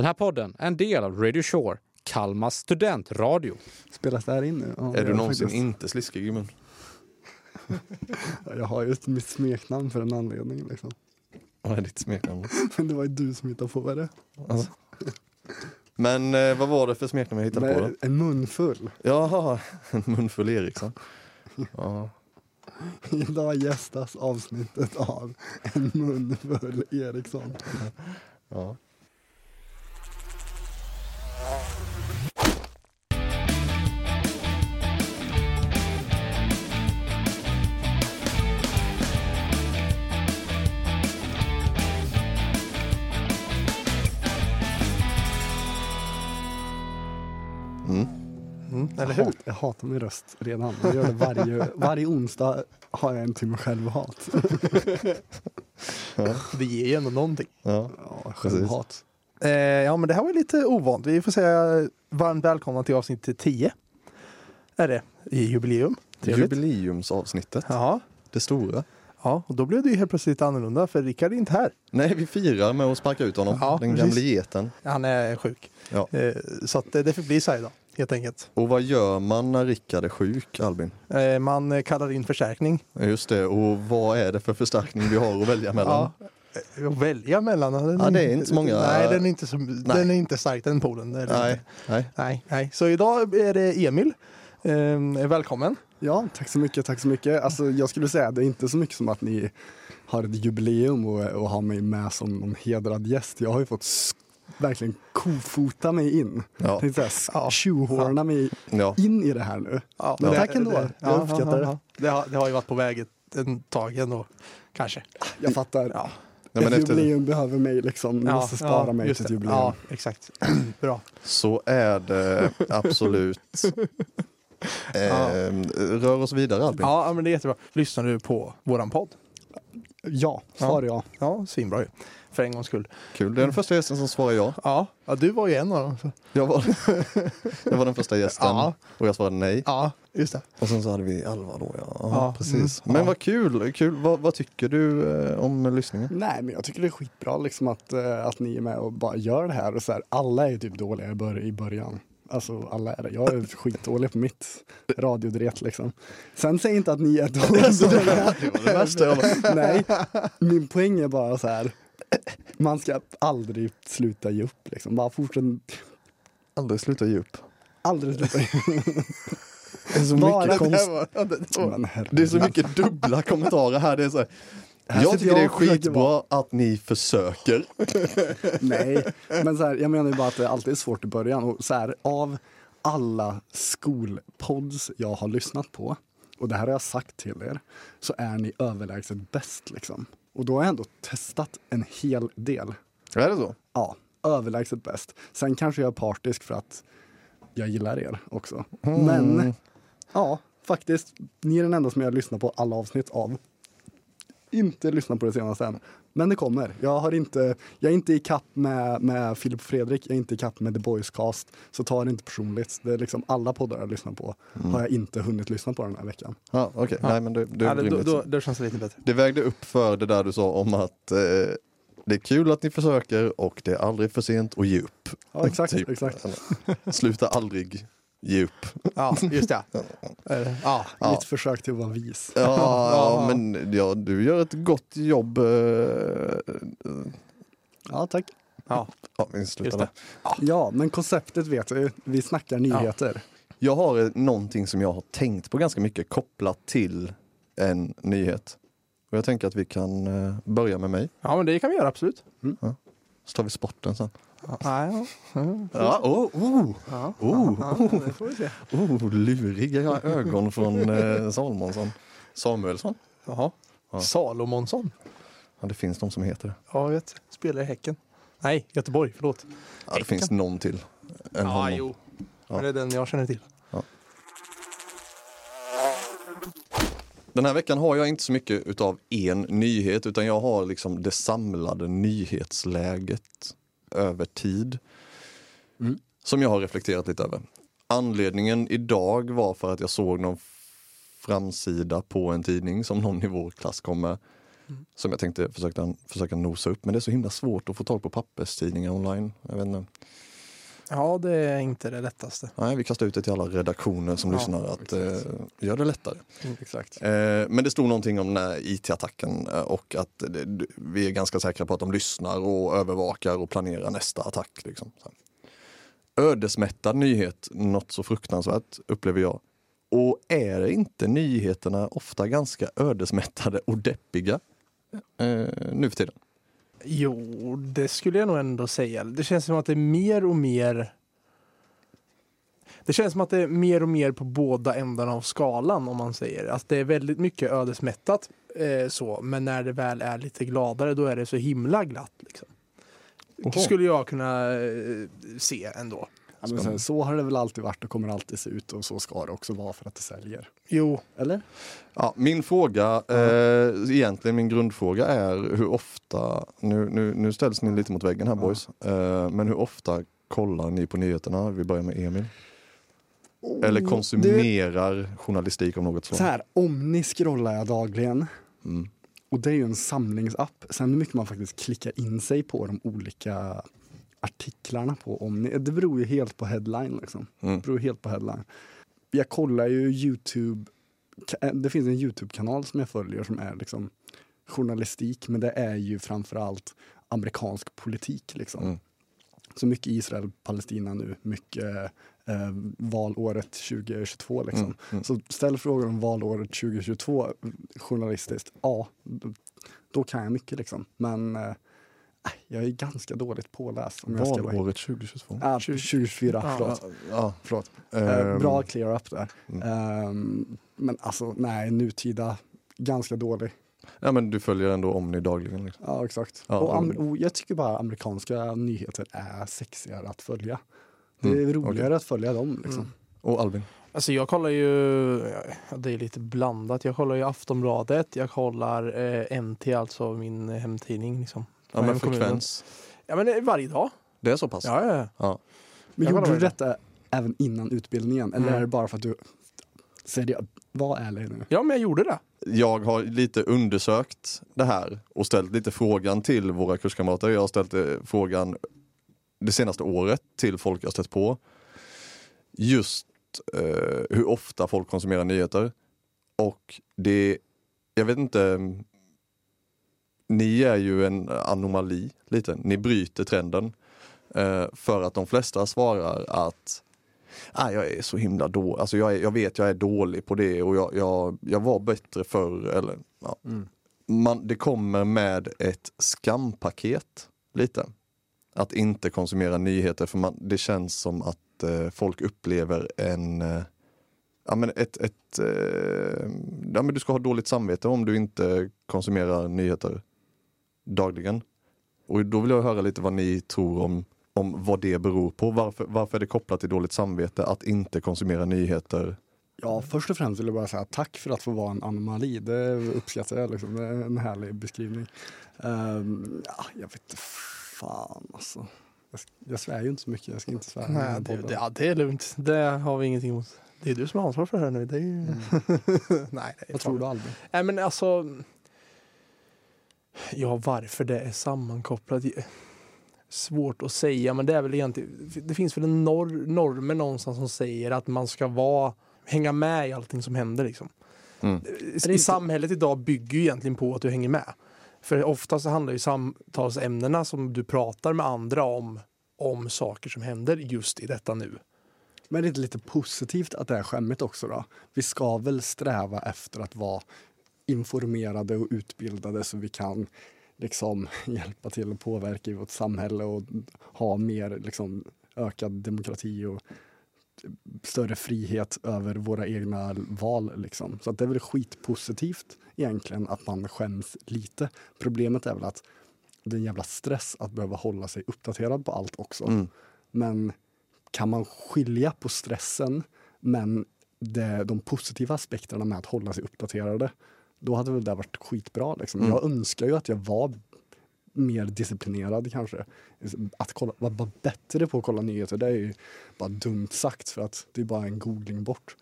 Den här podden är en del av Radio Shore, Kalmas studentradio. Spelas det här in nu? Ja, Är du någonsin faktiskt. inte sliskig i mun? Jag har ju mitt smeknamn för en anledning liksom. Vad är ditt smeknamn? Men det var ju du som hittade på det. Alltså. Men eh, vad var det för smeknamn jag hittade på då? Men en munfull. Jaha, en munfull Eriksson. Ja. Idag gästas avsnittet av en munfull Eriksson. ja. Mm, eller Jag, hur? hat, jag hatar min röst redan. Jag gör det varje, varje onsdag har jag en timme självhat. Det ger ju ändå någonting. Ja. Ja, självhat. Eh, ja, men det här var ju lite ovant. Vi får säga varmt välkomna till avsnitt 10. Är det i jubileum. Trevligt. Jubileumsavsnittet, Ja, det stora. ja, och då blev det ju helt plötsligt annorlunda för Rickard är inte här. Nej, vi firar med att sparka ut honom, Ja, den gamle geten. Han är sjuk. Ja. Eh, så att eh, det får bli så här idag, helt enkelt. Och vad gör man när Rickard är sjuk, Albin? Eh, man eh, kallar in förstärkning. Just det, och vad är det för förstärkning vi har att välja mellan? Ja. eh, Att välja mellan. Den Ja, det är inte så många- Nej, den är inte, så, den är inte stark den polen. Det är det Nej, inte. nej. nej, nej. Så idag är det Emil. Eh, välkommen. Ja, tack så mycket, tack så mycket. Alltså, jag skulle säga det är inte så mycket som att ni har ett jubileum och, och har mig med som någon hedrad gäst. Jag har ju fått verkligen kofota mig in. Ja. Tänkte säga, s- Ja. tjohorna mig Ja. in i det här nu. Ja, Men tack ändå. Jag uppskattar det. Det har, det har ju varit på väg ett, tag ändå, kanske. Jag fattar. Ja, Nej, men ett efter, jubileum behöver mig liksom. Ni måste spara mig just till ett det. jubileum. Ja, exakt. Bra. så är det absolut. Eh, rör oss vidare Albin. Ja, men det är jättebra. Lyssnar du på våran podd? Ja, svar ja. Ja, svinbra ju. För en gångs skull. Kul, det är den första gästen som svarar ja. Ja, ja du var ju en av dem. Jag var, jag var den första gästen Ja. och jag svarade nej. Ja, just det. Och sen så hade vi Alva då ja. ja Ja, precis. mm, Men ja. vad kul, kul. Vad, vad tycker du eh, om lyssningen? Nej, men jag tycker det är skitbra liksom att, eh, att ni är med och bara gör det här. Och så här alla är typ dåliga i, bör- i början. Alltså alla är det. Jag är skitdålig på mitt radiodret liksom. Sen säger inte att ni är dåliga. Det var det värsta jag. Nej, min poäng är bara så här. Man ska aldrig sluta ge upp liksom. Bara fortsätt. Aldrig sluta ge upp. Aldrig sluta ge upp. Det är så Bara mycket, konst- det herregud. det är så mycket dubbla kommentarer här. Det är så här, Här jag tycker det är jag och försöker skitbra vara- att ni försöker. Nej, men så här, jag menar ju bara att det alltid är svårt i början. Och så här, av alla skolpods jag har lyssnat på, och det här har jag sagt till er, så är ni överlägset bäst. Liksom. Och då har jag ändå testat en hel del. Är det så? Ja, överlägset bäst. Sen kanske jag är partisk för att jag gillar er också. Men ja, faktiskt, ni är den enda som jag lyssnar på alla avsnitt av. Inte lyssnat på det senaste än. Men det kommer. Jag, har inte, jag är inte i kapp med, med Filip och Fredrik, jag är inte i kapp med The Boys Cast. Så ta det inte personligt. Det är liksom alla poddar jag lyssnar på har jag inte hunnit lyssna på den här veckan. Ja, okej. Nej, men det, det ja, det, då, då känns det lite bättre. Det vägde upp för det där du sa om att eh, det är kul att ni försöker och det är aldrig för sent att ge upp. Ja, exakt. Typ. exakt. Sluta aldrig upp. Ja, just det. Ja. Ja. Mitt försök till att vara vis. Ja, Ja. men ja, du gör ett gott jobb. eh, Ja, tack. Ja, Ja, vi slutar Just där. det. Ja, men konceptet vet vi. Vi snackar nyheter. Jag har eh, någonting som jag har tänkt på ganska mycket kopplat till en nyhet. Och jag tänker att vi kan eh, börja med mig. ja, men det kan vi göra absolut. Så tar vi sporten sen. Ja, ja, ja. Ja, oh, oh, ja. oh, Ja, se. oh, luriga ögon från eh, Salmonsson. Samuelsson. Jaha. Ja. Salomonsson. Ja, det finns de som heter det. Ja, jag vet. Spelar i Häcken. Nej, Göteborg. Förlåt. Ja, det finns någon till. Än Ja, honom. jo. Ja. Men det är den jag känner till. Den här veckan har jag inte så mycket utav en nyhet utan jag har liksom det samlade nyhetsläget över tid. Mm. Som jag har reflekterat lite över. Anledningen idag var för att jag såg någon framsida på en tidning som någon i vår klass kom med. Som jag tänkte försöka, försöka nosa upp. Men det är så himla svårt att få tag på papperstidningar online. Jag vet inte. Ja, det är inte det lättaste. Nej, vi kastar ut det till alla redaktioner som Ja, lyssnar att eh, gör det lättare. Exakt. Eh, men det stod någonting om den här IT-attacken eh, och att det, vi är ganska säkra på att de lyssnar och övervakar och planerar nästa attack. Liksom. Ödesmättad nyhet, något så fruktansvärt upplever jag. Och är inte nyheterna ofta ganska ödesmättade och deppiga eh, nu för tiden? Jo, det skulle jag nog ändå säga. Det känns som att det är mer och mer det känns som att det är mer och mer på båda ändarna av skalan om man säger. Att det är väldigt mycket ödesmättat eh, så, men när det väl är lite gladare då är det så himla glatt. Liksom. Oho. Skulle jag kunna eh, se ändå. Ja, men sen, så har det väl alltid varit och kommer alltid se ut och så ska det också vara för att det säljer. Jo, Eller? Ja, min fråga, eh, egentligen min grundfråga är hur ofta, nu, nu, nu ställs ni lite mot väggen här Ja. boys, eh, men hur ofta kollar ni på nyheterna? Vi börjar med Emil. Eller Oh, konsumerar journalistik av något Så slag? här, Omni scrollar jag dagligen. Mm. Och det är ju en samlingsapp. Sen hur mycket man faktiskt klickar in sig på de olika artiklarna på Omni. Det beror ju helt på headline. Liksom. Mm. Det beror helt på headline. Jag kollar ju Youtube. Ka- Det finns en Youtube-kanal som jag följer som är liksom journalistik. Men det är ju framförallt amerikansk politik. Liksom. Mm. Så mycket Israel, Palestina nu, mycket eh, valåret 2022. Liksom. Mm. Mm. Så ställ frågor om valåret 2022 journalistiskt. Ja, då, då kan jag mycket liksom. Men eh, jag är ganska dåligt påläst. Om jag ska vara Valåret 2022. Ja, 2024, Ja, förlåt. Ja, förlåt. Eh, ehm, bra clear up där. Mm. Ehm, men alltså, nej, nutida, ganska dålig. ja, men du följer ändå Omni dagligen. Liksom. Ja, exakt. Ja, och, och jag tycker bara amerikanska nyheter är sexigare att följa. Det är Mm, roligare att följa dem. Liksom. Mm. Och Albin? Alltså jag kollar ju, det är lite blandat. Jag kollar ju Aftonbladet, jag kollar eh, NT, alltså min hemtidning. Liksom, Ja, men frekvens. Ja men varje dag. Det är så pass? Ja, ja, ja. Ja. Men Jag gjorde du det. detta även innan utbildningen? Eller Mm. är det bara för att du... Seriöst, var ärlig nu. ja men jag gjorde det. Jag har lite undersökt det här och ställt lite frågan till våra kurskamrater. Jag har ställt eh, frågan det senaste året till folk jag stött på. Just eh, hur ofta folk konsumerar nyheter. Och det, jag vet inte, ni är ju en anomali lite. Ni bryter trenden. Eh, för att de flesta svarar att ah, jag är så himla dålig, alltså jag, är, jag vet jag är dålig på det och jag, jag, jag var bättre förr. Eller, ja. Man, det kommer med ett skampaket lite. Att inte konsumera nyheter för man, det känns som att eh, folk upplever en eh, Ja men ett, ett eh, ja, men du ska ha dåligt samvete om du inte konsumerar nyheter dagligen. Och då vill jag höra lite vad ni tror om, om vad det beror på. Varför, varför är det kopplat till dåligt samvete att inte konsumera nyheter? Ja, först och främst vill jag bara säga tack för att få vara en anomali. Det uppskattar jag. Liksom. Det är en härlig beskrivning. Ehm, ja, jag vet inte fan alltså. Jag, jag svär ju inte så mycket. Jag ska inte svära. Nej, det, det, ja, det är lugnt. Det har vi ingenting emot. Det är du som har ansvar för det här nu. Det är ju... Nej, det är Vad tror du Albin? Nej men alltså. Ja varför det är sammankopplat. Svårt att säga men det är väl egentligen. Det finns väl en nor normer någonstans som säger att man ska vara hänga med i allting som händer liksom. Mm. I, inte- I samhället idag bygger ju egentligen på att du hänger med. För oftast så handlar ju samtalsämnena som du pratar med andra om om saker som händer just i detta nu. Men det är inte lite positivt att det är skämmigt också då? Vi ska väl sträva efter att vara informerade och utbildade så vi kan liksom hjälpa till att påverka i vårt samhälle och ha mer liksom ökad demokrati och större frihet över våra egna val. Liksom. Så att det är väl skitpositivt egentligen att man skäms lite. Problemet är väl att det är en jävla stress att behöva hålla sig uppdaterad på allt också. Mm. Men kan man skilja på stressen men det, de positiva aspekterna med att hålla sig uppdaterade, då hade väl det varit skitbra. Liksom. Mm. Jag önskar ju att jag var mer disciplinerad kanske. Att kolla, vara bättre på att kolla nyheter, det är ju bara dumt sagt för att det är bara en googling bort.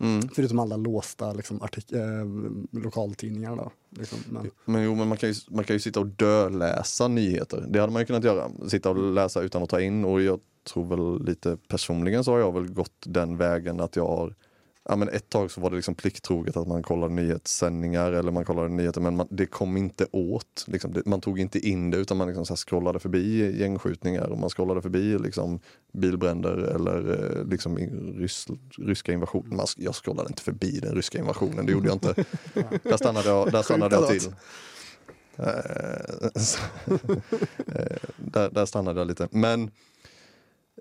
Mm. Förutom alla låsta liksom, artik- eh, lokaltidningar. Då, liksom. Men, Men jo, men man kan, ju, man kan ju sitta och döläsa nyheter. Det hade man ju kunnat göra. Sitta och läsa utan att ta in och jag tror väl lite personligen så har jag väl gått den vägen att jag har Ja, men ett tag så var det liksom plikttroget att man kollade nyhetssändningar eller man kollade nyheter men man, det kom inte åt. Liksom. Det, man tog inte in det utan man liksom så scrollade förbi gängskjutningar och man scrollade förbi liksom bilbränder eller eh, liksom rys, ryska invasionen. Man, jag scrollade inte förbi den ryska invasionen, det gjorde jag inte. Där stannade jag, där stannade jag till. Eh, eh, där, där stannade jag lite. Men,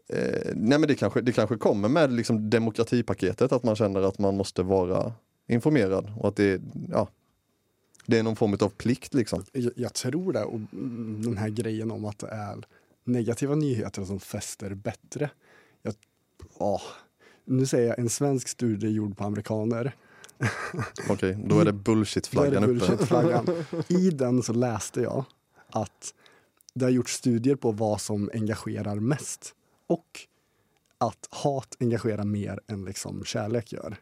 eh, nej men det, kanske, det kanske kommer med liksom demokratipaketet att man känner att man måste vara informerad och att det, ja, det är någon form av plikt liksom. jag, jag tror det. Och den här grejen om att det är negativa nyheter som fäster bättre. Jag, ja, nu säger jag en svensk studie gjord på amerikaner. Okej, då är det bullshit-flaggan det uppe. I den så läste jag att det har gjorts studier på vad som engagerar mest. Och att hat engagerar mer än liksom kärlek gör.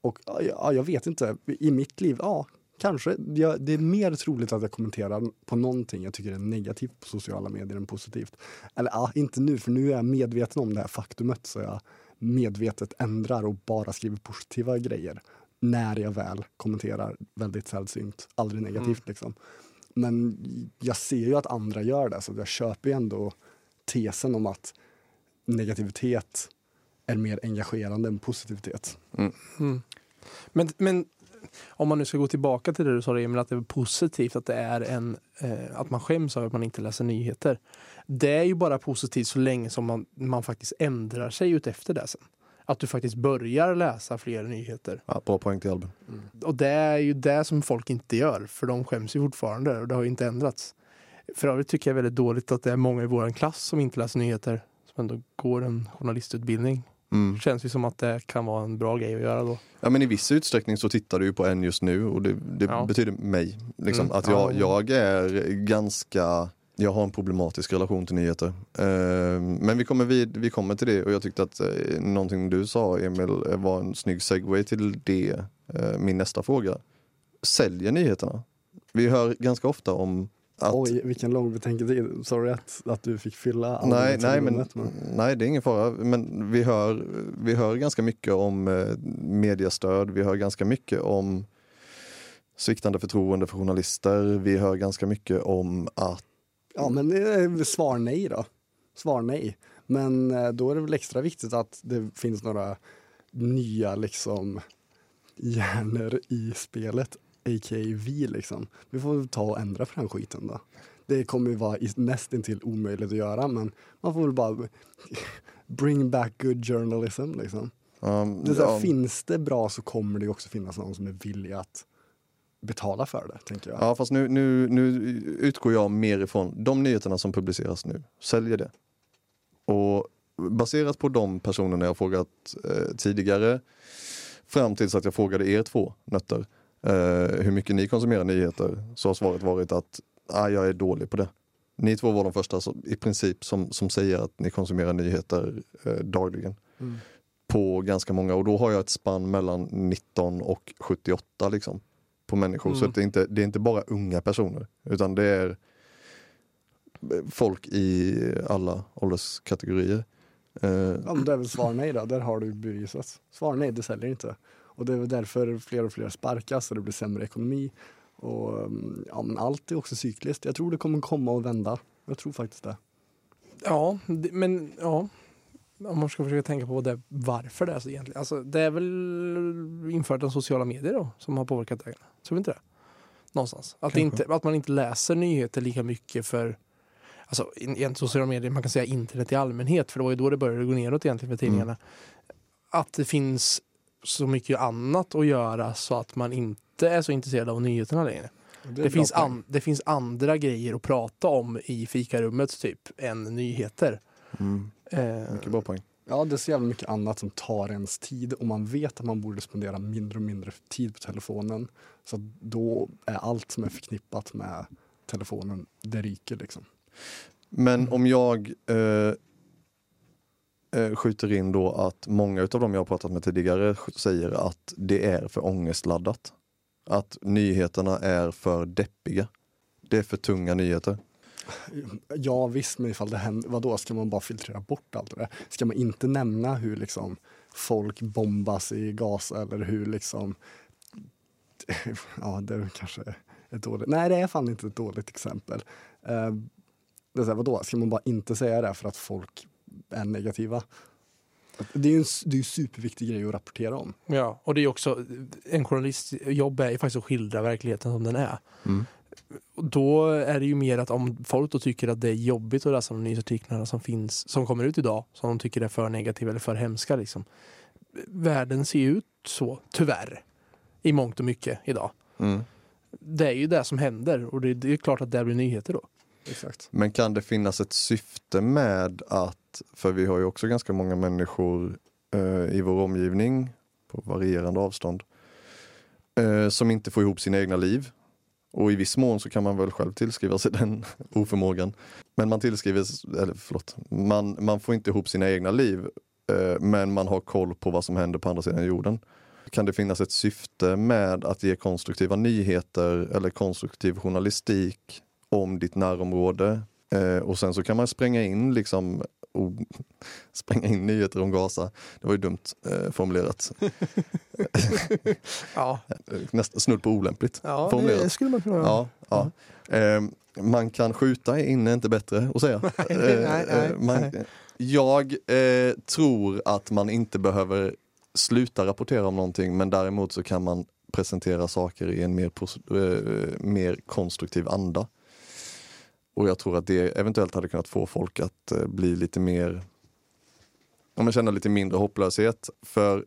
Och ja, jag vet inte, i mitt liv, ja, kanske. Jag, det är mer troligt att jag kommenterar på någonting jag tycker är negativt på sociala medier än positivt. Eller ja, inte nu, för nu är jag medveten om det här faktumet så jag medvetet ändrar och bara skriver positiva grejer när jag väl kommenterar. Väldigt sällsynt, aldrig negativt liksom. Men jag ser ju att andra gör det, så jag köper ju ändå tesen om att negativitet är mer engagerande än positivitet. Mm. Men, men om man nu ska gå tillbaka till det du sa Emil, att det är positivt att det är en, eh, att man skäms över att man inte läser nyheter. Det är ju bara positivt så länge som man, man faktiskt ändrar sig ut efter det sen. Att du faktiskt börjar läsa fler nyheter. Ja, bra poäng till Albin. Och det är ju det som folk inte gör, för de skäms ju fortfarande och det har ju inte ändrats. För övrigt tycker jag väldigt dåligt att det är många i vår klass som inte läser nyheter, ändå går en journalistutbildning. Mm. Känns ju som att det kan vara en bra grej att göra då. Ja men i viss utsträckning så tittar du ju på en just nu och det, det Ja. betyder mig. Liksom, Mm. Att jag, Ja. jag är ganska, jag har en problematisk relation till nyheter. Eh, men vi kommer, vid, vi kommer till det och jag tyckte att eh, någonting du sa Emil eh, var en snygg segway till det, eh, min nästa fråga. Säljer nyheterna? Vi hör ganska ofta om att Oj, vilken lång betänketid. Sorry att, att du fick fylla Nej, nej, men nej, det är ingen fara. Men vi hör, vi hör ganska mycket om eh, mediestöd. Vi hör ganska mycket om sviktande förtroende för journalister. Vi hör ganska mycket om att Ja, men eh, svar nej då. Svar nej. Men eh, då är det väl extra viktigt att det finns några nya liksom hjärnor i spelet, a.k.a. vi liksom. Vi får väl ta och ändra på den skiten då. Det kommer ju vara nästintill omöjligt att göra, men man får väl bara bring back good journalism liksom. um, Det här, ja, Finns det bra så kommer det också finnas någon som är villig att betala för det, tänker jag. ja, fast nu, nu, nu utgår jag mer ifrån de nyheterna som publiceras nu. Säljer det. Och baserat på de personerna jag frågat eh, tidigare fram tills att jag frågade er två nötter eh, hur mycket ni konsumerar nyheter så har svaret varit att ah, jag är dålig på det. Ni två var de första som, i princip som, som säger att ni konsumerar nyheter eh, dagligen Mm. på ganska många och då har jag ett spann mellan 19 och 78 liksom på människor. Så Mm. att det, är inte, det är inte bara unga personer utan det är folk i alla ålderskategorier. Eh, Ja, men det är väl svar nej då, där har du bevisat. Svar nej, det säljer inte. Och det är därför fler och fler sparkas och det blir sämre ekonomi. Och mm, ja, men allt är också cykliskt. Jag tror det kommer komma och vända. Jag tror faktiskt det. Ja, det, men ja. Om man ska försöka tänka på det, varför det är så egentligen. Alltså, det är väl infört av sociala medier då som har påverkat det. Tror vi inte det? Någonstans. Att, inte, att man inte läser nyheter lika mycket för Alltså in- egentligen sociala medier, man kan säga internet i allmänhet, för det var ju då det började gå neråt egentligen för tidningarna. Att det finns så mycket annat att göra så att man inte är så intresserad av nyheterna längre. Det, bra finns, an, det finns andra grejer att prata om i fikarummet typ än nyheter. mm, Eh, mycket bra poäng. Ja, det är så jävla mycket annat som tar ens tid och man vet att man borde spendera mindre och mindre tid på telefonen. Så då är allt som är förknippat med telefonen, det ryker liksom. Men om jag eh, Eh, skjuter in då att många av dem jag har pratat med tidigare säger att det är för ångestladdat. Att nyheterna är för deppiga. Det är för tunga nyheter. Ja visst, men ifall det händer, vadå, ska man bara filtrera bort allt det där? Ska man inte nämna hur liksom folk bombas i Gaza eller hur liksom... Ja, det är kanske ett dåligt... Nej, det är fan inte ett dåligt exempel. Eh, det är så här, vadå, ska man bara inte säga det för att folk är negativa? Det är ju en det är en superviktig grej att rapportera om. Ja, och det är också, en journalists jobb är ju faktiskt att skildra verkligheten som den är. Mm. Och då är det ju mer att om folk då tycker att det är jobbigt att läsa de nyhetsartiklarna som finns, som kommer ut idag, som de tycker är för negativa eller för hemska liksom. Världen ser ut så, tyvärr, i mångt och mycket idag. Mm. Det är ju det som händer och det, det är klart att det blir nyheter då. Exakt. Men kan det finnas ett syfte med att, för vi har ju också ganska många människor eh, i vår omgivning på varierande avstånd eh, som inte får ihop sina egna liv. Och i viss mån så kan man väl själv tillskriva sig den oförmågan. Men man tillskriver, eller förlåt, man, man får inte ihop sina egna liv eh, men man har koll på vad som händer på andra sidan jorden. Kan det finnas ett syfte med att ge konstruktiva nyheter eller konstruktiv journalistik om ditt närområde. Eh, och sen så kan man spränga in liksom och spränga in nyheter om Gaza. Det var ju dumt eh, formulerat. Ja, Nästan snudd på olämpligt. ja Formulerat. det skulle man kunna. Ja, ja. Eh, man kan skjuta inne, inte bättre att säga. Eh, nej, nej, eh, man, nej. jag eh, tror att man inte behöver sluta rapportera om någonting men däremot så kan man presentera saker i en mer, eh, mer konstruktiv anda. Och jag tror att det eventuellt hade kunnat få folk att eh, bli lite mer, om man känner lite mindre hopplöshet. För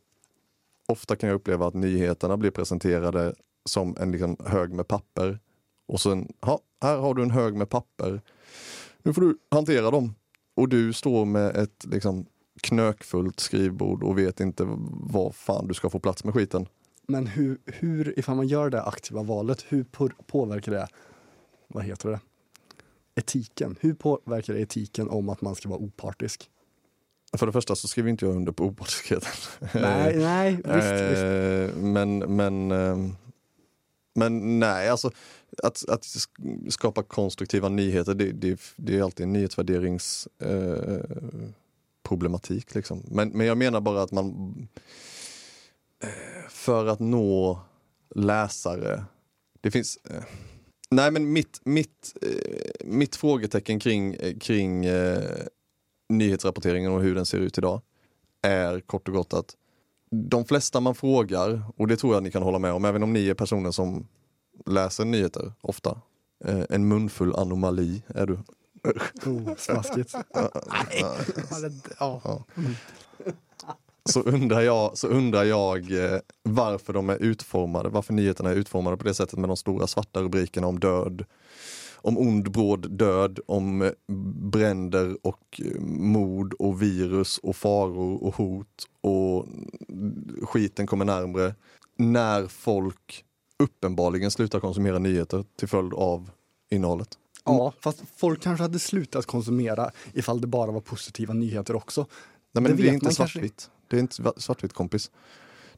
ofta kan jag uppleva att nyheterna blir presenterade som en liksom hög med papper. Och sen, ha, här har du en hög med papper. Nu får du hantera dem. Och du står med ett liksom knökfullt skrivbord och vet inte vad fan du ska få plats med skiten. Men hur, hur, ifall man gör det aktiva valet, hur påverkar det, vad heter det, etiken? Hur påverkar det etiken om att man ska vara opartisk? För det första så skriver inte jag under på opartiskheten. nej, nej, visst, visst. Eh, Men, men, eh, men nej, alltså att, att sk- skapa konstruktiva nyheter, det, det, det är alltid en nyhetsvärderingsproblematik. Eh, liksom. men, men jag menar bara att man eh, för att nå läsare, det finns eh, Nej men mitt, mitt, eh, mitt frågetecken kring, eh, kring eh, nyhetsrapporteringen och hur den ser ut idag är kort och gott att de flesta man frågar, och det tror jag ni kan hålla med om, även om ni är personer som läser nyheter ofta. Eh, en munfull anomali är du. Oh, smaskigt. Ja, ja. Så undrar jag, så undrar jag eh, varför de är utformade, varför nyheterna är utformade på det sättet med de stora svarta rubrikerna om död, om ond bråd död, om eh, bränder och eh, mord och virus och faror och hot och skiten kommer närmre. När folk uppenbarligen slutar konsumera nyheter till följd av innehållet. Ja, fast folk kanske hade slutat konsumera ifall det bara var positiva nyheter också. Nej, men Det det, är inte svartvitt. Det är inte sva- svartvitt kompis.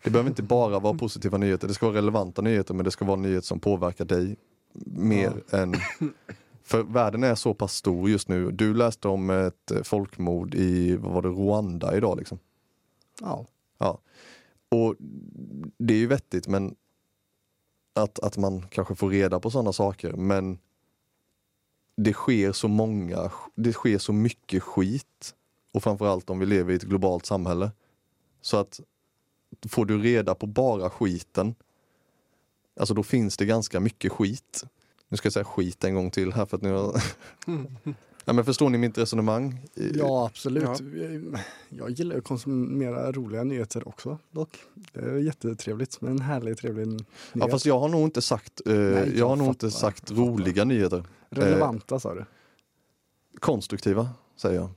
Det behöver inte bara vara positiva nyheter. Det ska vara relevanta nyheter men det ska vara nyheter som påverkar dig mer än... För världen är så pass stor just nu. Du läste om ett eh, folkmord i, vad var det, Rwanda idag liksom. Ja, Ja. Och det är ju vettigt men att, att man kanske får reda på sådana saker men det sker så många, det sker så mycket skit och framförallt om vi lever i ett globalt samhälle. Så att får du reda på bara skiten, alltså då finns det ganska mycket skit. Nu ska jag säga skit en gång till här för att nu har... ja, men förstår ni mitt resonemang? ja absolut. Ja. Jag gillar att konsumera roliga nyheter också dock. Det är jättetrevligt med en härlig trevlig nyhet. Ja, fast jag har nog inte sagt, eh, jag jag har nog inte sagt roliga nyheter. Relevanta sa du? Konstruktiva, säger jag.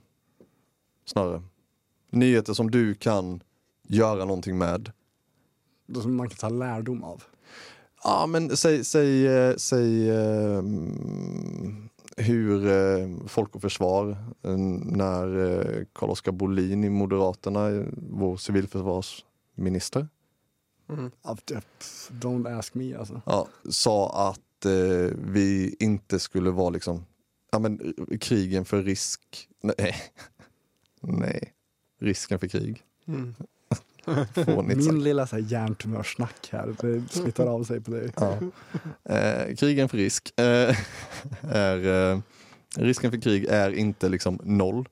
Snarare. Nyheter som du kan göra någonting med. Som man kan ta lärdom av. Ja, men säg, säg, eh, säg eh, hur eh, Folk och Försvar, när eh, Carl-Oskar Bolin i Moderaterna, vår civilförsvarsminister, Mm. Don't ask me alltså. ja, sa att eh, vi inte skulle vara liksom, ja men krigen för risk, nej, nej, risken för krig. Mm. Fånigt. Min lilla så här hjärntumörsnack här, det smittar av sig på dig. Ja. Eh, krigen för risk eh, är, eh, risken för krig är inte liksom noll.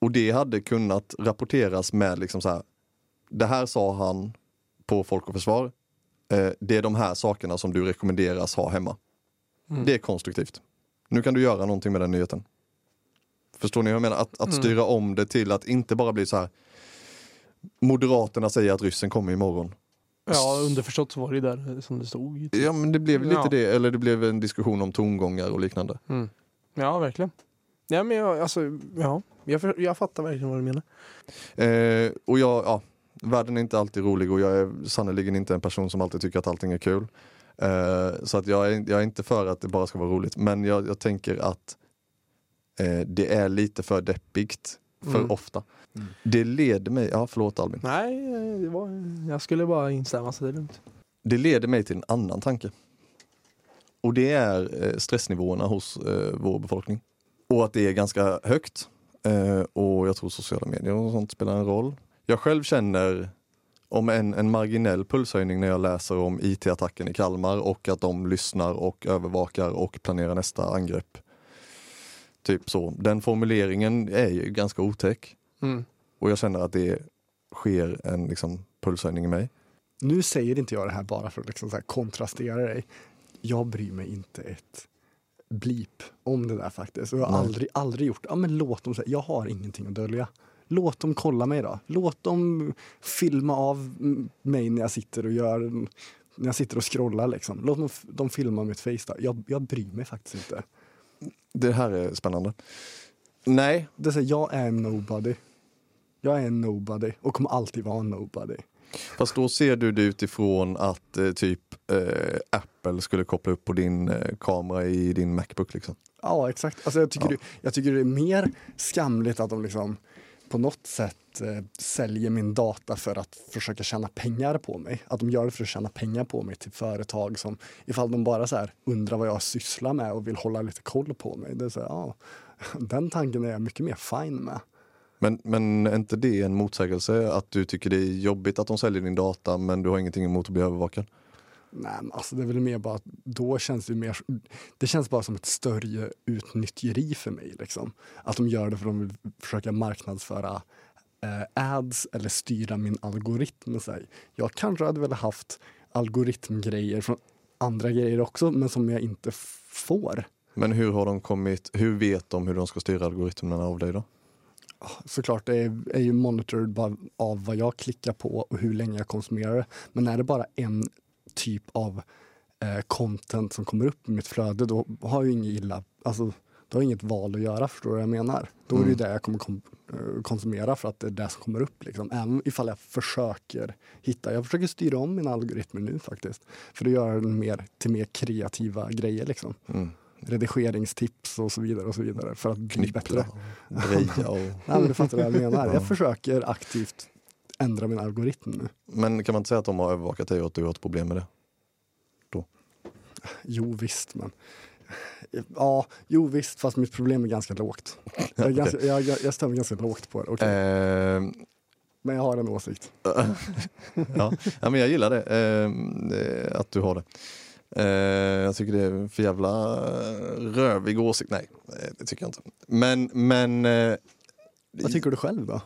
Och det hade kunnat rapporteras med liksom så här, det här sa han på Folk och Försvar. Eh, det är de här sakerna som du rekommenderas ha hemma. Mm. Det är konstruktivt. Nu kan du göra någonting med den nyheten. Förstår ni vad jag menar? Att, att Mm. styra om det till att inte bara bli så här. Moderaterna säger att ryssen kommer imorgon. Ja, underförstått så var det där som det stod. Ja men det blev lite Ja. det, eller det blev en diskussion om tongångar och liknande. Mm. Ja, verkligen. Ja, men jag, alltså, ja, jag, jag fattar verkligen vad du menar. Eh, och jag, ja, världen är inte alltid rolig och jag är sannerligen inte en person som alltid tycker att allting är kul. Eh, så att jag, är, jag är inte för att det bara ska vara roligt, men jag, jag tänker att eh, det är lite för deppigt för Mm. ofta. Mm. Det leder mig, ja förlåt Albin, Nej, det var, jag skulle bara instämma så det är lugnt. det leder mig till en annan tanke. Och det är eh, stressnivåerna hos eh, vår befolkning. Och att det är ganska högt. Eh, och jag tror sociala medier och sånt spelar en roll. Jag själv känner om en, en marginell pulshöjning när jag läser om IT-attacken i Kalmar och att de lyssnar och övervakar och planerar nästa angrepp. Typ så. Den formuleringen är ju ganska otäck. Mm. Och jag känner att det sker en liksom, pulshöjning i mig. Nu säger inte jag det här bara för att liksom kontrastera dig. Jag bryr mig inte ett blip om det där faktiskt. Och jag har Nej. aldrig, aldrig gjort Ja, men låt dem säga, jag har ingenting att dölja. Låt dem kolla mig då. Låt dem filma av mig när jag sitter och gör när jag sitter och scrollar liksom. Låt dem, dem filma mitt face då. Jag, jag bryr mig faktiskt inte. Det här är spännande. Nej, Det är så jag är nobody. Jag är en nobody och kommer alltid vara en nobody. Fast då ser du det utifrån att eh, typ eh, Apple skulle koppla upp på din eh, kamera i din Macbook liksom. Ja, exakt. Alltså jag, tycker Ja. Det, jag tycker det är mer skamligt att de liksom på något sätt eh, säljer min data för att försöka tjäna pengar på mig. Att de gör det för att tjäna pengar på mig till företag som ifall de bara så här undrar vad jag sysslar med och vill hålla lite koll på mig. Det är så här, ja, den tanken är jag mycket mer fine med. Men, men är inte det en motsägelse att du tycker det är jobbigt att de säljer din data men du har ingenting emot att bli övervakad? Nej, men alltså det är väl mer bara att då känns det mer, det känns bara som ett större utnyttjeri för mig. Liksom. Att de gör det för att de vill försöka marknadsföra eh, ads eller styra min algoritm. Så här. Jag kanske hade velat haft algoritmgrejer från andra grejer också, men som jag inte får. Men hur har de kommit, hur vet de hur de ska styra algoritmerna av dig då? Såklart, det är, är ju monitored av vad jag klickar på och hur länge jag konsumerar det. Men är det bara en typ av eh, content som kommer upp i mitt flöde, då har jag ju inget illa, alltså, då har jag inget val att göra, förstår du vad jag menar? Då är det ju Mm. det jag kommer kom, eh, konsumera för att det är det som kommer upp. Liksom. Även ifall jag försöker hitta, jag försöker styra om mina algoritmer nu faktiskt. För att göra den mer till mer kreativa grejer liksom. Mm. Redigeringstips och så vidare och så vidare för att bli bättre. och dreja och... Nej, men du fattar vad jag menar. Ja. Jag försöker aktivt ändra min algoritm nu. Men kan man inte säga att de har övervakat dig och att du har ett problem med det? Jo visst, men Ja, jo visst, fast mitt problem är ganska lågt. Jag, är ganska, jag, jag, jag stämmer ganska lågt på det, okej. Eh, men jag har en åsikt. ja. ja, men jag gillar det, eh, eh, att du har det. Eh, jag tycker det är en för jävla eh, rövig åsikt. Nej, eh, det tycker jag inte. Men, men... Eh, Vad tycker du själv då?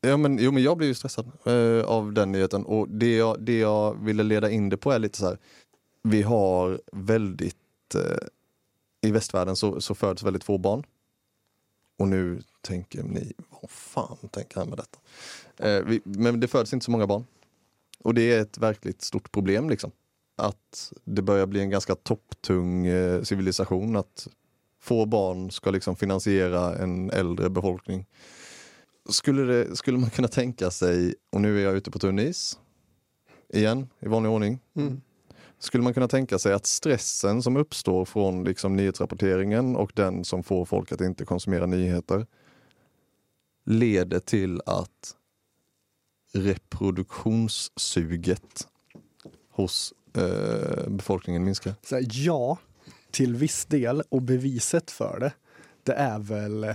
Ja, men, jo, men jag blir ju stressad eh, av den nyheten och det jag, det jag ville leda in det på är lite så här. Vi har väldigt, eh, i västvärlden så, så föds väldigt få barn. Och nu tänker ni, vad fan tänker han med detta? Vi, men det föds inte så många barn. Och det är ett verkligt stort problem liksom. Att det börjar bli en ganska topptung eh, civilisation att få barn ska liksom finansiera en äldre befolkning. Skulle, det, skulle man kunna tänka sig, och nu är jag ute på tunn is, igen i vanlig ordning, Mm. Skulle man kunna tänka sig att stressen som uppstår från liksom nyhetsrapporteringen och den som får folk att inte konsumera nyheter leder till att reproduktionssuget hos eh, befolkningen minskar? Så här, ja, till viss del. Och beviset för det, det är väl eh,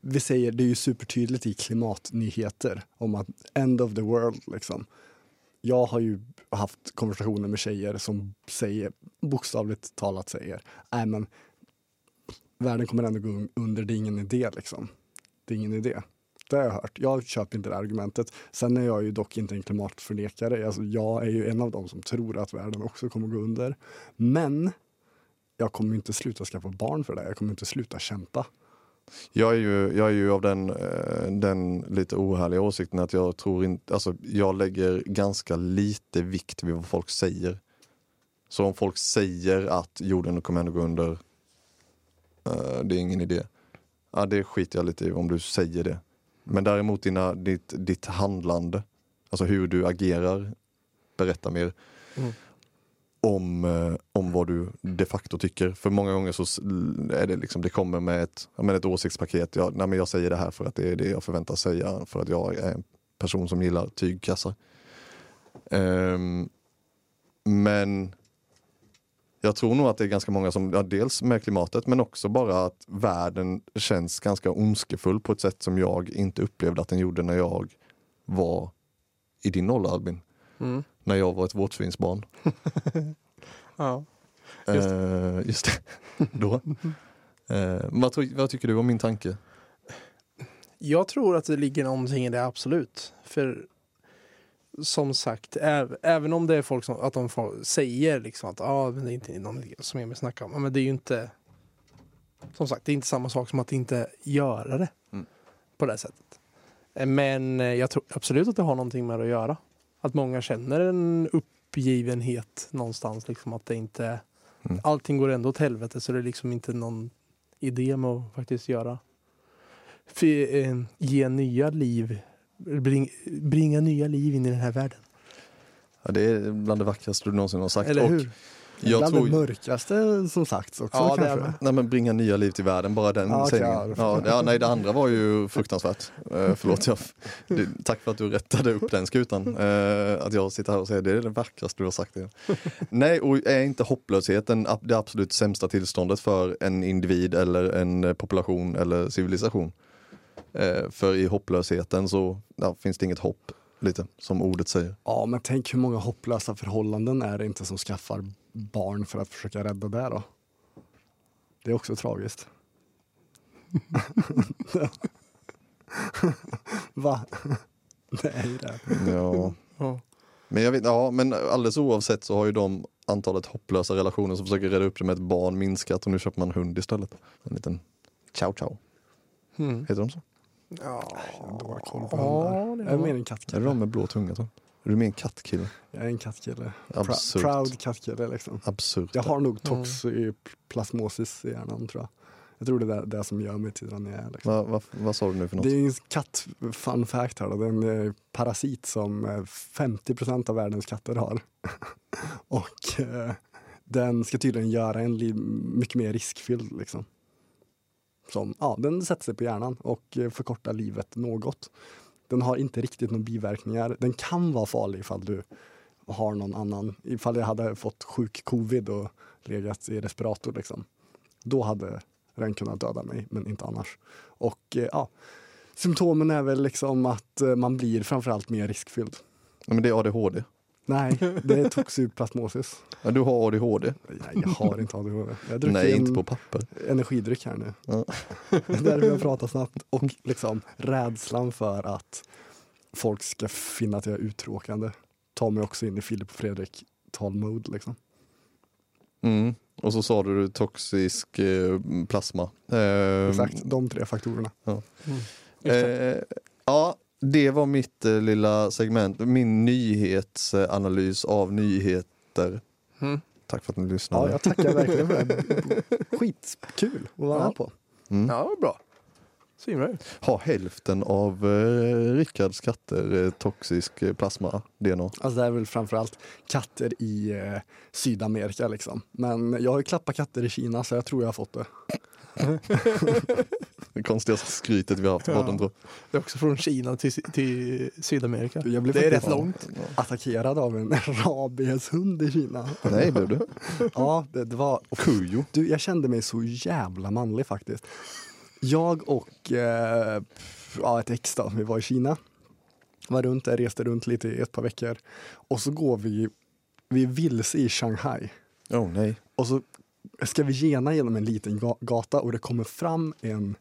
vi säger, det är ju supertydligt i klimatnyheter om att end of the world liksom. Jag har ju haft konversationer med tjejer som säger, bokstavligt talat säger, nej men världen kommer ändå gå under, det är ingen idé liksom. Det är ingen idé. Det har jag hört. Jag köper inte det argumentet. Sen är jag ju dock inte en klimatförnekare. Alltså, jag är ju en av dem som tror att världen också kommer gå under. Men jag kommer inte sluta skaffa barn för det. Jag kommer inte sluta kämpa. Jag är ju, jag är ju av den, eh, den lite ohärliga åsikten att jag tror inte, alltså jag lägger ganska lite vikt vid vad folk säger. Så om folk säger att jorden kommer ändå gå under, eh, det är ingen idé. Ja, det skiter jag lite i om du säger det. Men däremot dina, ditt, ditt handlande, alltså hur du agerar, berätta mer. Mm. Om, eh, om vad du de facto tycker. För många gånger så är det liksom, det kommer med ett, med ett åsiktspaket. Jag, nej, men jag säger det här för att det är det jag förväntas säga för att jag är en person som gillar tygkassar. Ehm, men jag tror nog att det är ganska många som, ja, dels med klimatet men också bara att världen känns ganska ondskefull på ett sätt som jag inte upplevde att den gjorde när jag var i din ålder Albin. Mm. När jag var ett vårtsvinsbarn. Ja. Just Eh, just det. Då. Eh, vad, tror- vad tycker du om min tanke? Jag tror att det ligger någonting i det, absolut. För som sagt, äv, även om det är folk som att de får, säger liksom att ah, men det är inte någon som Emil snackar om. Men det är ju inte, som sagt, det är inte samma sak som att inte göra det Mm. på det sättet. Eh, Men eh, jag tror absolut att det har någonting med det att göra. Att många känner en uppgivenhet någonstans, liksom att det inte, Mm. allting går ändå åt helvete så det är liksom inte någon idé med att faktiskt göra för, eh, ge nya liv, bring, bringa nya liv in i den här världen. Ja, det är bland det vackraste du någonsin har sagt. Eller hur? Jag Bland tror, det mörkaste som sagts också Ja, kanske. nej, men bringa nya liv till världen, bara den Ja, sägningen. ja, Ja, nej, det andra var ju fruktansvärt. Uh, förlåt, jag, det, tack för att du rättade upp den skutan. Eh, att jag sitter här och säger det är det vackraste du har sagt. Igen. nej, och är inte hopplösheten det absolut sämsta tillståndet för en individ eller en population eller civilisation? Eh, för i hopplösheten så ja, finns det inget hopp, lite som ordet säger. Ja, men tänk hur många hopplösa förhållanden är det inte som skaffar barn för att försöka rädda det då? Det är också tragiskt. Va? Det är ju det. Ja. Ja. Men jag vet, ja men alldeles oavsett så har ju de antalet hopplösa relationer som försöker rädda upp det med ett barn minskat och nu köper man hund istället. En liten ciao ciao, Mm. heter de så? Ja, Jag har koll på Ja, hundar. det Jag är mer en Är det kattkille. de med blå tunga? Så? Är du mer en kattkille? Jag är en kattkille. Absurt. Pr- proud kattkille liksom. Absurt. Jag har nog Mm. toxoplasmosis i hjärnan tror jag. Jag tror det är det som gör mig till den jag är. Liksom. Va, va, vad sa du nu för något? Det är en katt, fun fact här då, det är en eh, parasit som eh, 50% av världens katter har. och eh, den ska tydligen göra en mycket mer riskfylld liksom. Som, ja, den sätter sig på hjärnan och eh, förkortar livet något. Den har inte riktigt några biverkningar. Den kan vara farlig ifall du har någon annan, ifall jag hade fått sjuk covid och legat i respirator liksom. Då hade den kunnat döda mig, men inte annars. Och eh, ja, symptomen är väl liksom att eh, man blir framförallt mer riskfylld. Men det är ADHD. Nej, det är toxoplasmosis. Ja, du har ADHD. Nej, jag har inte ADHD. Jag Nej, inte på papper. energidryck här nu. Ja. Det är därför jag pratar snabbt. Och liksom rädslan för att folk ska finna att jag är uttråkande tar mig också in i Filip och Fredrik tal-mode. Liksom. Mm. Och så sa du toxisk eh, plasma. Eh, Exakt, de tre faktorerna. Eh, ja, det var mitt eh, lilla segment, min nyhetsanalys av nyheter. Mm. Tack för att ni lyssnade. Ja, jag tackar verkligen för det. Skitkul att vara Ja. på. Mm. Ja, bra. Svinbra. Har hälften av eh, Rickards katter eh, toxisk eh, plasma-DNA? Alltså det är väl framförallt katter i eh, Sydamerika liksom. Men jag har ju klappat katter i Kina så jag tror jag har fått det. Det konstigaste skrytet vi har haft i podden tror Det är också från Kina till, till Sydamerika. Jag blev Det är rätt långt. attackerad av en rabieshund i Kina. Nej, blev du? Ja, det, det var... Kujo. Du, jag kände mig så jävla manlig faktiskt. Jag och eh, ja, ett ex då, vi var i Kina. Var runt där, reste runt lite i ett par veckor. Och så går vi, vi är vilse i Shanghai. Oh nej. Och så ska vi gena genom en liten ga- gata och det kommer fram en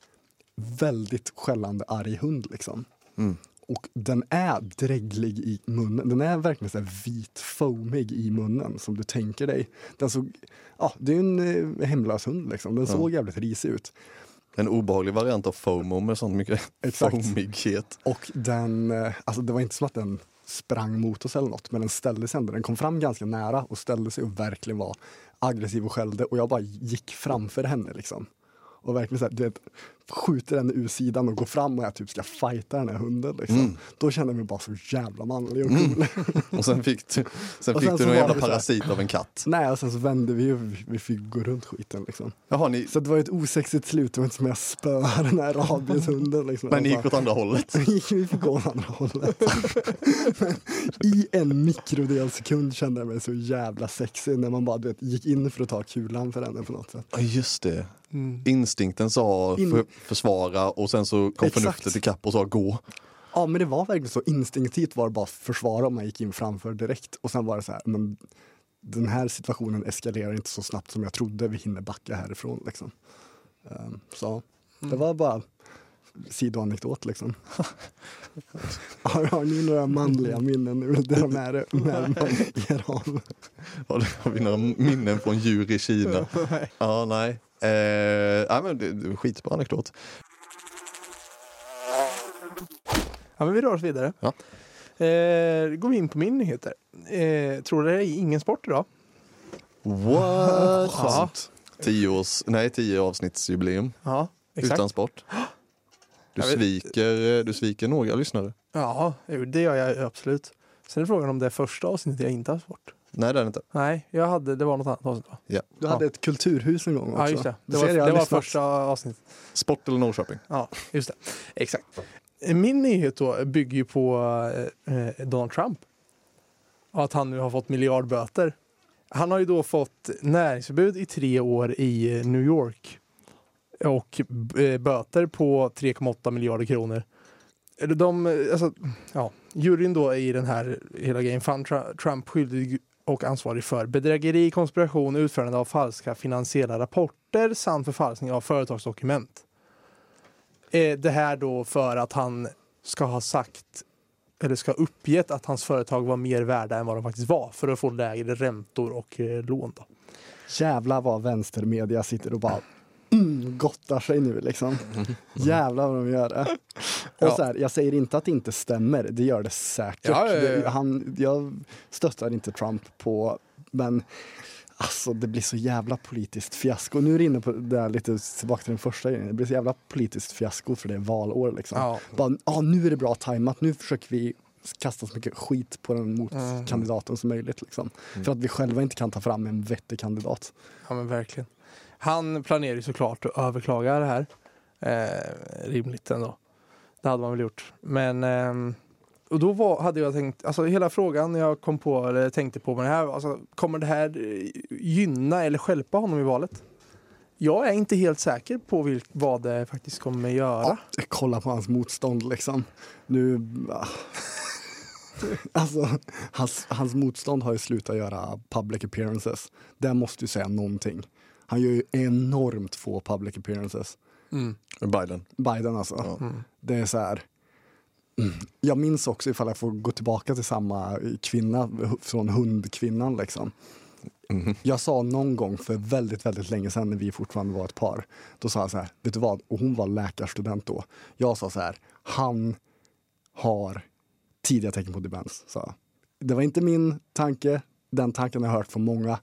väldigt skällande arg hund liksom. Mm. Och den är dräglig i munnen. Den är verkligen så vit, foamig i munnen som du tänker dig. Den såg, ja, det är en eh, hemlös hund liksom. Den såg jävligt risig ut. En obehaglig variant av FOMO med sånt mycket Exakt. foamighet. Och den, eh, alltså det var inte som att den sprang mot oss eller något, men den ställde sig ändå. Den kom fram ganska nära och ställde sig och verkligen var aggressiv och skällde och jag bara gick framför henne liksom. Och verkligen så här, du vet, skjuter henne ur sidan och går fram och jag typ ska fighta den här hunden. Liksom. Mm. Då kände jag mig bara så jävla manlig och cool. Och sen fick du, sen fick sen du någon jävla parasit av en katt. Nej, och sen så vände vi och vi, vi fick gå runt skiten. Liksom. Jaha, ni, Så det var ju ett osexigt slut. Det var inte som jag spöade den här rabieshunden. Liksom. men ni gick åt andra hållet. vi fick gå åt andra hållet. Men I en mikrodels sekund kände jag mig så jävla sexig när man bara vet, gick in för att ta kulan för henne på något sätt. Ja just det. Mm. Instinkten sa In- försvara och sen så kom Exakt. förnuftet ikapp och sa gå. Ja men det var verkligen så. Instinktivt var det bara försvara om man gick in framför direkt. Och sen var det så här, men den här situationen eskalerar inte så snabbt som jag trodde. Vi hinner backa härifrån liksom. Ehm, så det var bara sidoanekdot liksom. har, har ni några manliga minnen nu där de är närmare er av? Har Har vi några minnen från djur i Kina? Ja, nej. Eh, men det, det skitbra anekdot. Ja, men vi rör oss vidare. Ja. Eh, går vi in på min nyheter. Eh, tror det är ingen sport idag. What? Ja. Tio års, nej tio avsnittsjubileum Ja, exakt. utan sport. Du sviker, du sviker några lyssnare. Ja, det gör jag absolut. Sen är frågan om det är första avsnittet jag inte har sport. Nej det är det inte. Nej, jag hade, det var något annat avsnitt va? Du hade ett kulturhus en gång också. Ja, just det. Det var, det var första avsnittet. Sport eller Norrköping? Ja, just det. Exakt. Min nyhet då bygger ju på eh, eh, Donald Trump. Och att han nu har fått miljardböter. Han har ju då fått näringsförbud i tre år i New York. Och eh, böter på 3,8 miljarder kronor. De, alltså, ja, juryn då i den här hela grejen fann Trump skyldig och ansvarig för bedrägeri, konspiration, utförande av falska finansiella rapporter samt förfalskning av företagsdokument. Eh, det här då för att han ska ha sagt eller ska ha uppgett att hans företag var mer värda än vad de faktiskt var för att få lägre räntor och eh, lån. Då. Jävlar vad vänstermedia sitter och bara mm, gottar sig nu liksom. Jävlar vad de gör det. Och Ja. så här, jag säger inte att det inte stämmer, det gör det säkert. Ja. Det, han, jag stöttar inte Trump på, men alltså det blir så jävla politiskt fiasko. Nu är du inne på det här lite tillbaka till den första grejen. Det blir så jävla politiskt fiasko för det är valår liksom. Ja. Bara, ah, nu är det bra tajmat, nu försöker vi kasta så mycket skit på den motkandidaten som möjligt. Liksom. För att vi själva inte kan ta fram en vettig kandidat. Ja men verkligen. Han planerar ju såklart att överklaga det här. Eh, rimligt ändå. Det hade man väl gjort. Men eh, och då var, hade jag tänkt, alltså hela frågan jag kom på eller tänkte på med det här, alltså, kommer det här eh, gynna eller stjälpa honom i valet? Jag är inte helt säker på vilk, vad det faktiskt kommer göra. Ja, kolla på hans motstånd liksom. Nu... ah. Alltså, hans, hans motstånd har ju slutat göra public appearances. Det måste ju säga någonting. Han gör ju enormt få public appearances. Mm. Biden. Biden alltså. Ja. Det är så här... Mm. Jag minns också, ifall jag får gå tillbaka till samma kvinna från hundkvinnan. Liksom. Mhm. Jag sa någon gång för väldigt, väldigt länge sedan när vi fortfarande var ett par. Då sa jag så här, vet du vad? Och hon var läkarstudent då. Jag sa så här, han har tidiga tecken på demens. jag. Det var inte min tanke, den tanken har jag hört från många.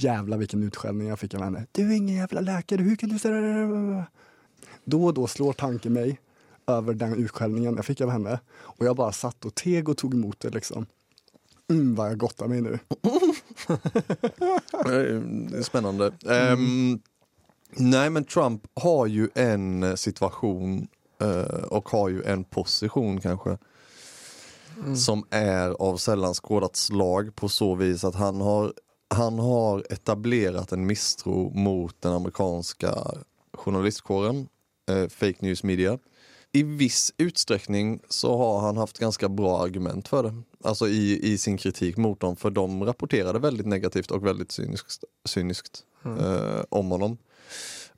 Jävlar vilken utskällning jag fick av henne. Du är ingen jävla läkare, hur kan du säga då och då slår tanken mig över den utskällningen jag fick av henne. Och jag bara satt och teg och tog emot det liksom. Mm, vad jag gottar mig nu. Eh, Det är spännande. Ehm, nej men Trump har ju en situation eh, och har ju en position kanske som är av sällan skådat slag på så vis att han har, han har etablerat en misstro mot den amerikanska journalistkåren, eh, fake news media. I viss utsträckning så har han haft ganska bra argument för det. Alltså i, i sin kritik mot dem, för de rapporterade väldigt negativt och väldigt cyniskt, cyniskt eh, om honom.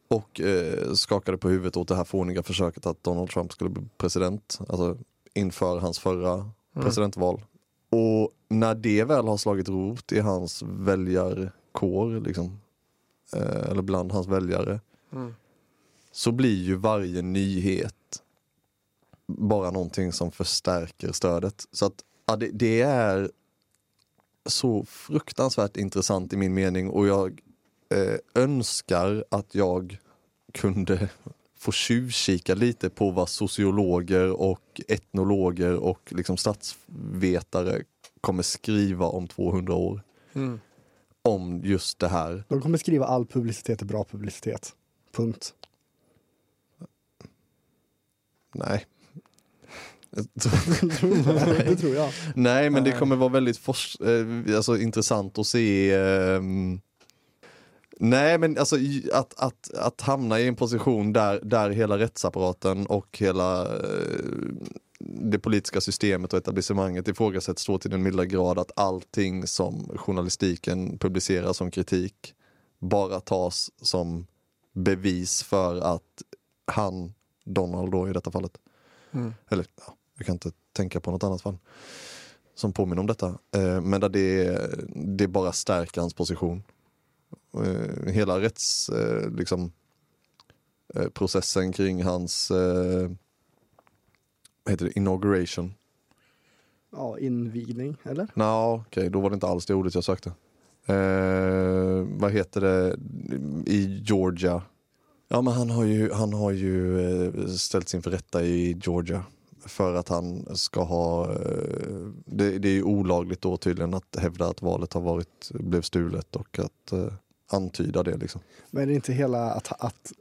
Och eh, skakade på huvudet åt det här fåniga försöket att Donald Trump skulle bli president, alltså inför hans förra presidentval. Och när det väl har slagit rot i hans väljarkår, liksom, eh, eller bland hans väljare, Mm. så blir ju varje nyhet bara någonting som förstärker stödet. Så att ja, det, det är så fruktansvärt intressant i min mening och jag eh, önskar att jag kunde få tjuvkika lite på vad sociologer och etnologer och liksom statsvetare kommer skriva om 200 år. Mm. Om just det här. De kommer skriva all publicitet är bra publicitet. Punkt. Nej. det tror jag. Nej men det kommer vara väldigt fors- eh, alltså, intressant att se ehm, Nej men alltså att, att, att hamna i en position där, där hela rättsapparaten och hela eh, det politiska systemet och etablissemanget ifrågasätts så till den milda grad att allting som journalistiken publicerar som kritik bara tas som bevis för att han, Donald då i detta fallet, Mm. eller ja, jag kan inte tänka på något annat fall som påminner om detta. Eh, men där det, det bara stärker hans position. Eh, hela rätts, eh, liksom, processen kring hans vad heter det, inauguration. Ja, invigning, eller? Nå, okej, då var det inte alls det ordet jag sökte. Eh, vad heter det i Georgia? Ja, men han har ju, han har ju eh, ställts inför rätta i Georgia för att han ska ha, eh, det, det är ju olagligt då tydligen att hävda att valet har varit, blev stulet och att eh, antyda det liksom. Men är det inte hela att, att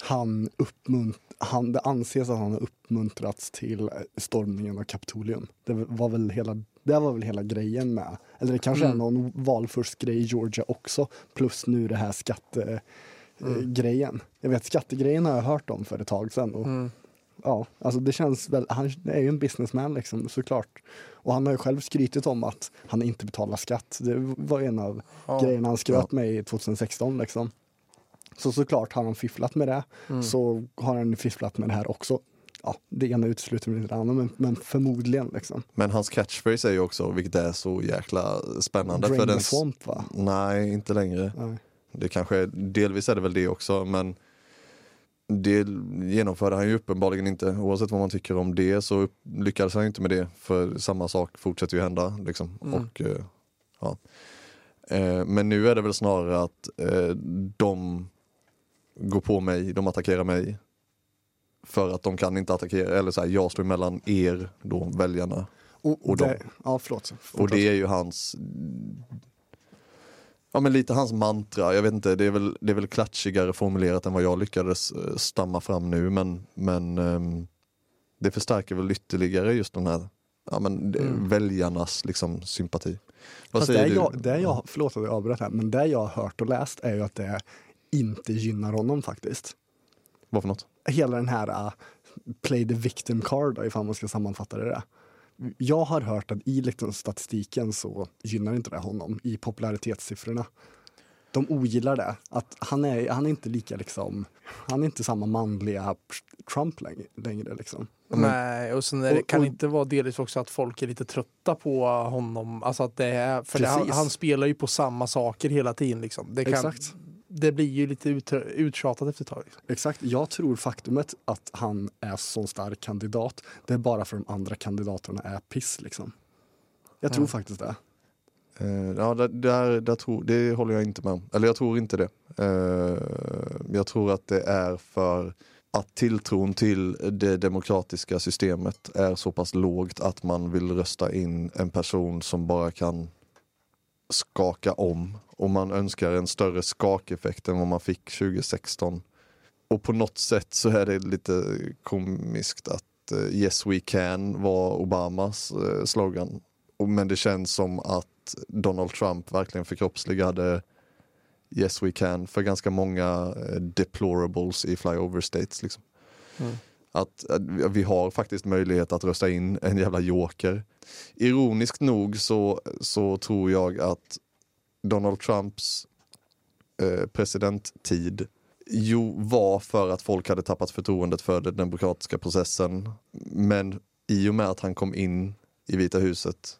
han uppmunt, han, det anses att han har uppmuntrats till stormningen av Kapitolium. Det var väl hela, det var väl hela grejen med, eller det kanske är Mm. någon valfuskgrej i Georgia också, plus nu det här skattegrejen. Mm. grejen. Jag vet skattegrejen har jag hört om för ett tag sedan. Och, Mm. ja, alltså det känns väl, han är ju en businessman liksom, såklart. Och han har ju själv skrytit om att han inte betalar skatt. Det var en av Ja. grejerna han skröt med i 2016 liksom. Så såklart har han fifflat med det, Mm. så har han fifflat med det här också. Ja, det ena utesluter inte det andra, men, men förmodligen liksom. Men hans catchphrase är ju också, vilket är så jäkla spännande. Drain för den, swamp va? Nej, inte längre. Nej. Det kanske, delvis är det väl det också, men det genomförde han ju uppenbarligen inte. Oavsett vad man tycker om det så lyckades han inte med det, för samma sak fortsätter ju hända. Liksom. Mm. Och, eh, ja. Eh, Men nu är det väl snarare att eh, de går på mig, de attackerar mig. För att de kan inte attackera, eller så här, jag står mellan er, då väljarna. Och, Och det, de- ja, förlåt. Och det är ju hans Ja men lite hans mantra, jag vet inte, det är väl, det är väl klatschigare formulerat än vad jag lyckades eh, stamma fram nu men, men ehm, det förstärker väl ytterligare just den här ja, men, det- Mm. väljarnas liksom, sympati. Vad Fast säger det du? jag, det jag, förlåt att jag avbröt här, men det jag har hört och läst är ju att det inte gynnar honom faktiskt. Vad för något? Hela den här uh, play the victim card, ifall man ska sammanfatta det där. Jag har hört att i liksom statistiken så gynnar inte det honom i popularitetssiffrorna. De ogillar det. Att han, är, han är inte lika liksom, han är inte samma manliga Trump längre. längre liksom. Nej, och sen är det, Och- kan och- det inte vara delvis också att folk är lite trötta på honom. Alltså att det är, för det, han, han spelar ju på samma saker hela tiden. Liksom. Det, kan, Exakt. Det blir ju lite ut, uttjatat efter ett tag. Liksom. Exakt. Jag tror faktumet att han är så stark kandidat, det är bara för de andra kandidaterna är piss liksom. Jag tror Ja. faktiskt det. Eh, ja, där, där, där tror, det håller jag inte med om. Eller jag tror inte det. Eh, jag tror att det är för att tilltron till det demokratiska systemet är så pass lågt att man vill rösta in en person som bara kan skaka om. Och man önskar en större skakeffekt än vad man fick 2016. Och på något sätt så är det lite komiskt att uh, Yes We Can var Obamas uh, slogan. Och- Men det känns som att Donald Trump verkligen förkroppsligade Yes We Can för ganska många uh, deplorables i flyover states. Liksom. Mm. Att, att vi har faktiskt möjlighet att rösta in en jävla joker. Ironiskt nog så, så tror jag att Donald Trumps eh, presidenttid jo, var för att folk hade tappat förtroendet för den demokratiska processen. Men i och med att han kom in i Vita huset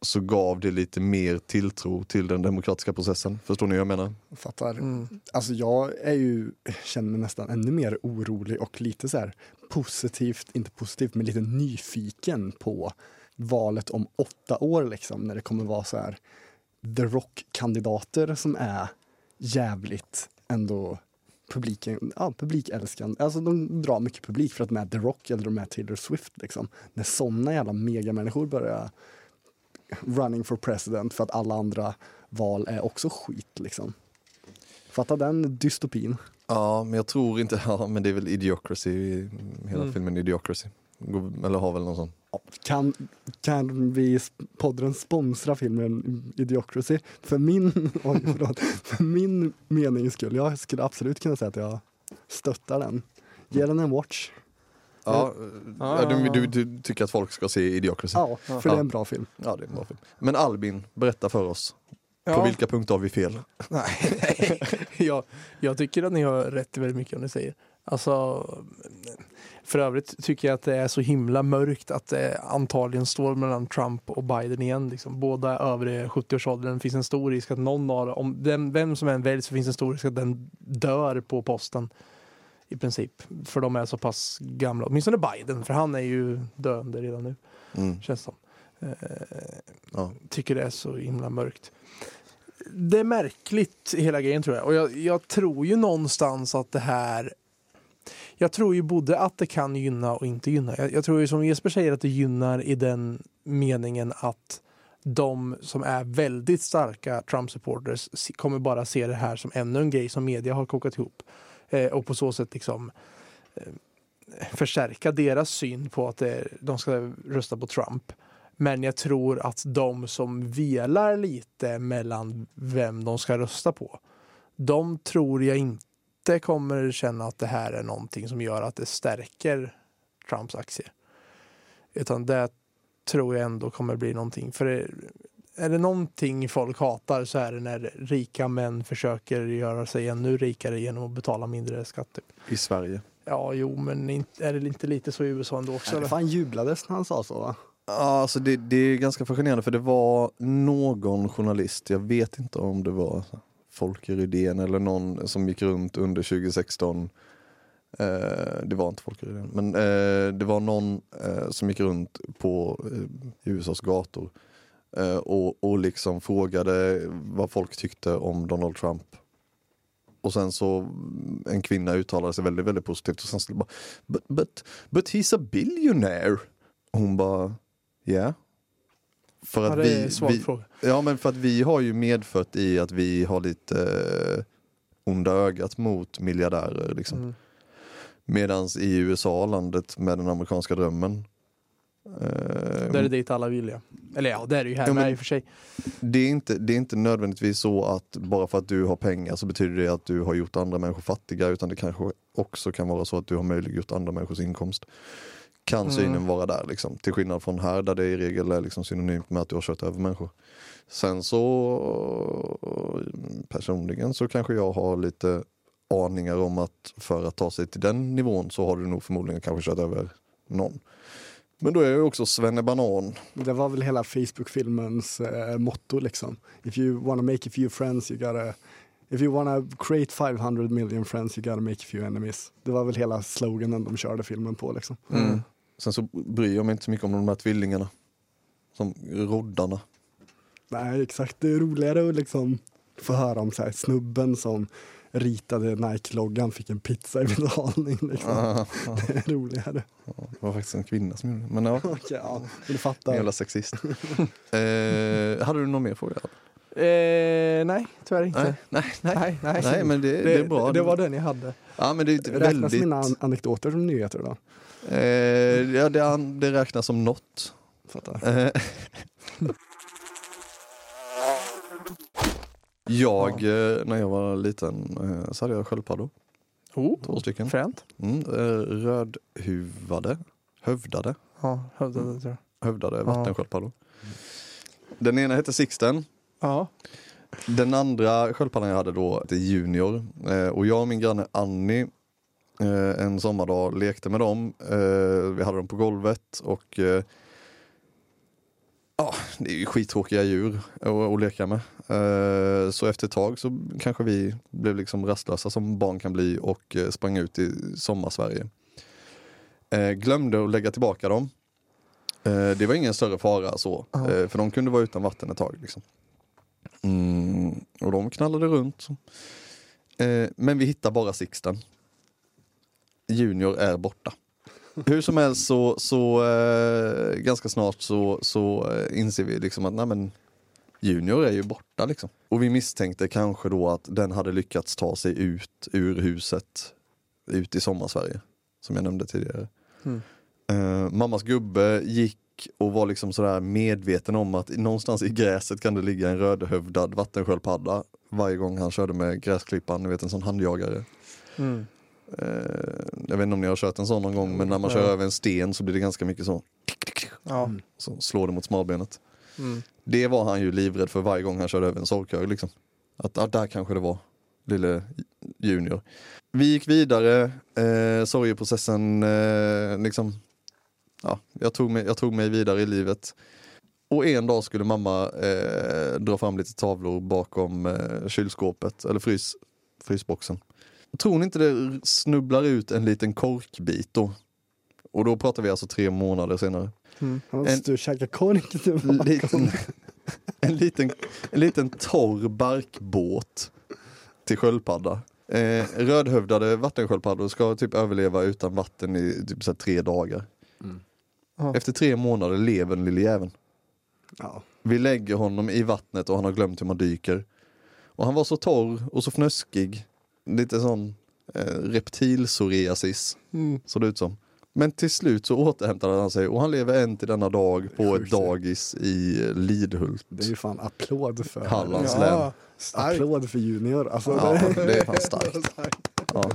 så gav det lite mer tilltro till den demokratiska processen. Förstår ni vad jag menar? Fattar. Mm. Alltså jag är ju, känner mig nästan ännu mer orolig och lite så här positivt, inte positivt, men lite nyfiken på valet om åtta år liksom, när det kommer vara så här The Rock-kandidater som är jävligt ändå publiken, ja, publikälskande. Alltså de drar mycket publik för att de är The Rock eller de är Taylor Swift liksom. När sådana jävla megamänniskor börjar running for president för att alla andra val är också skit liksom. Fatta den dystopin. Ja, men jag tror inte, ja men det är väl Idiocracy, hela Mm. filmen Idiocracy. Eller har väl någon sån. Kan, kan vi podden sponsra filmen Idiocracy? För min, oj, förlåt, för min mening skulle jag skulle absolut kunna säga att jag stöttar den. Ge den en watch. Ja, Ja. ja, du, du, du tycker att folk ska se Idiocracy? Ja, för det är en bra film. Ja, det är en bra film. Men Albin, berätta för oss. På Ja. vilka punkter har vi fel? Nej, jag, jag tycker att ni har rätt i väldigt mycket om ni säger. Alltså, för övrigt tycker jag att det är så himla mörkt att det antagligen står mellan Trump och Biden igen. Liksom. Båda är över 70-årsåldern. Det finns en stor risk att någon av om den, vem som än väljs så finns en stor risk att den dör på posten. I princip. För de är så pass gamla. Åtminstone Biden, för han är ju döende redan nu. Mm. Känns som. Eh, Ja. tycker det är så himla mörkt. Det är märkligt hela grejen tror jag. Och jag, jag tror ju någonstans att det här jag tror ju både att det kan gynna och inte gynna. Jag, jag tror ju som Jesper säger att det gynnar i den meningen att de som är väldigt starka Trump-supporters kommer bara se det här som ännu en grej som media har kokat ihop. Eh, och på så sätt liksom eh, förstärka deras syn på att eh, de ska rösta på Trump. Men jag tror att de som velar lite mellan vem de ska rösta på, de tror jag inte kommer känna att det här är någonting som gör att det stärker Trumps aktier. Utan det tror jag ändå kommer bli någonting. För eh, är det någonting folk hatar så är det när rika män försöker göra sig ännu rikare genom att betala mindre skatt. Typ. I Sverige. Ja, jo, men är det inte lite så i USA ändå också? Det Eller? fan jublades när han sa så va? Ja, alltså det, det är ganska fascinerande för det var någon journalist, jag vet inte om det var Folke Rydén eller någon som gick runt under 2016. Eh, det var inte Folke Rydén, men eh, det var någon eh, som gick runt på eh, USAs gator eh, och, och liksom frågade vad folk tyckte om Donald Trump. Och sen så mm, en kvinna uttalade sig väldigt, väldigt positivt och sen så bara but, but, but he's a billionaire. Och hon bara Yeah. För Ja, att vi, fråga. ja men för att vi har ju medfött i att vi har lite eh, onda ögat mot miljardärer liksom. Mm. Medans i USA, landet med den amerikanska drömmen. Eh, Där är det dit alla vill ja. Eller ja, det är det ju här Ja, med i och för sig. det, är inte, det är inte nödvändigtvis så att bara för att du har pengar så betyder det att du har gjort andra människor fattiga utan det kanske också kan vara så att du har möjliggjort andra människors inkomst. Kan Mm. synen vara där liksom. Till skillnad från här där det i regel är liksom synonymt med att du har kört över människor. Sen så personligen så kanske jag har lite aningar om att för att ta sig till den nivån så har du nog förmodligen kanske kört över någon. Men då är jag ju också Banan. Det var väl hela Facebook-filmens eh, motto liksom. If you wanna make a few friends you gotta If you wanna create 500 million friends you gotta make a few enemies. Det var väl hela sloganen de körde filmen på liksom. Mm. Sen så bryr jag mig inte så mycket om de här tvillingarna. Som roddarna. Nej exakt, det är roligare att liksom få höra om så här, snubben som ritade Nike-loggan fick en pizza i betalning. Liksom. Ah, ah, Det är roligare. det var faktiskt en kvinna som gjorde det. Men ja, Okej, ja, du en fattar. jävla sexist. eh, hade du någon mer fråga? Eh, nej, tyvärr inte. Nej, nej, nej. nej, nej. Nej, men det, det, är bra. Det, det var den jag hade. Ja, men det är Räknas väldigt... mina an- anekdoter som nyheter då? Eh, ja, det, an- det räknas som något. Fattar. Eh, jag, eh, när jag var liten, eh, så hade jag sköldpaddor. Oh, Två stycken. fränt. Mm, eh, rödhuvade, hövdade, Ja, hövdade tror jag. hövdade Ja. vattensköldpaddor. Den ena hette Sixten. Ja. Den andra sköldpaddan jag hade då hette Junior. Och jag och min granne Annie en sommardag lekte med dem. Vi hade dem på golvet och ja, det är ju skittråkiga djur att, att leka med. Eh, så efter ett tag så kanske vi blev liksom rastlösa som barn kan bli och eh, sprang ut i sommarsverige. Eh, glömde att lägga tillbaka dem. Det var ingen större fara så, eh, för de kunde vara utan vatten ett tag. Liksom. Mm, och de knallade runt. Men vi hittar bara Sixten. Junior är borta. Hur som helst så, så ganska snart så, så inser vi liksom att nej men, Junior är ju borta liksom. Och vi misstänkte kanske då att den hade lyckats ta sig ut ur huset ut i sommarsverige. Som jag nämnde tidigare. Mm. Eh, mammas gubbe gick och var liksom sådär medveten om att någonstans i gräset kan det ligga en rödhövdad vattensköldpadda varje gång han körde med gräsklippan, ni vet en sån handjagare. Mm. Eh, jag vet inte om ni har kört en sån någon gång men när man kör Ja. över en sten så blir det ganska mycket så, Ja. så slår det mot smalbenet. Mm. Det var han ju livrädd för varje gång han körde över en sorkhög liksom. Att att där kanske det var lille Junior. Vi gick vidare, eh, sorgeprocessen eh, liksom, ja, jag tog, mig, jag tog mig vidare i livet. Och en dag skulle mamma eh, dra fram lite tavlor bakom eh, kylskåpet, eller frys, frysboxen. Tror ni inte det snubblar ut en liten korkbit då? Och då pratar vi alltså tre månader senare. Mm. Han En- måste käka kork tillbaka. liten, en, liten, en liten torr barkbåt till sköldpadda. Eh, rödhövdade vattensköldpaddor ska typ överleva utan vatten i typ så här tre dagar. Ja. Efter tre månader lever den lille jäveln. Ja. Vi lägger honom i vattnet och han har glömt hur man dyker. Och han var så torr och så fnöskig. Lite sån eh, reptilpsoriasis Mm. såg det ut som. Men till slut så återhämtade han sig och han lever än till denna dag på ett dagis i eh, Lidhult. Det är ju fan applåd för Hallands län. Ja. Applåd för Junior. Alltså, Ja, det, det är fan starkt. Ja.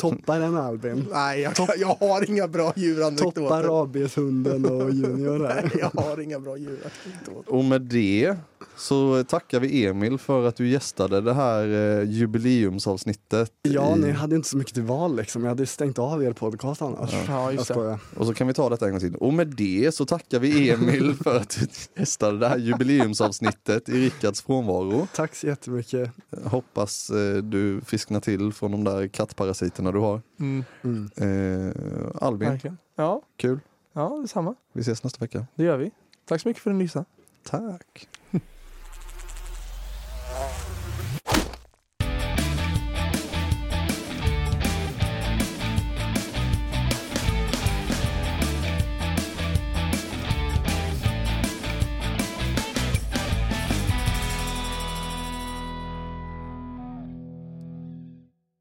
toppa den Albin. Nej, jag, jag har inga bra Toppa djuranekdoter. rabieshunden och Junior här. Nej, jag har inga bra djuranekdoter. Och med det så tackar vi Emil för att du gästade det här eh, jubileumsavsnittet. Ja, i- ni hade inte så mycket till val liksom. Jag hade stängt av er podcast annars. Ja, just det. Och så kan vi ta detta en gång till. Och med det så tackar vi Emil för att du gästade det här jubileumsavsnittet i Rickards frånvaro. Tack så jättemycket. Hoppas eh, du frisknar till från de där kattparasiterna du har. Mm, Mm. Eh, Albin, verkligen. Ja, kul. ja, detsamma. Vi ses nästa vecka. Det gör vi. Tack så mycket för att ni lyssnade. Tack.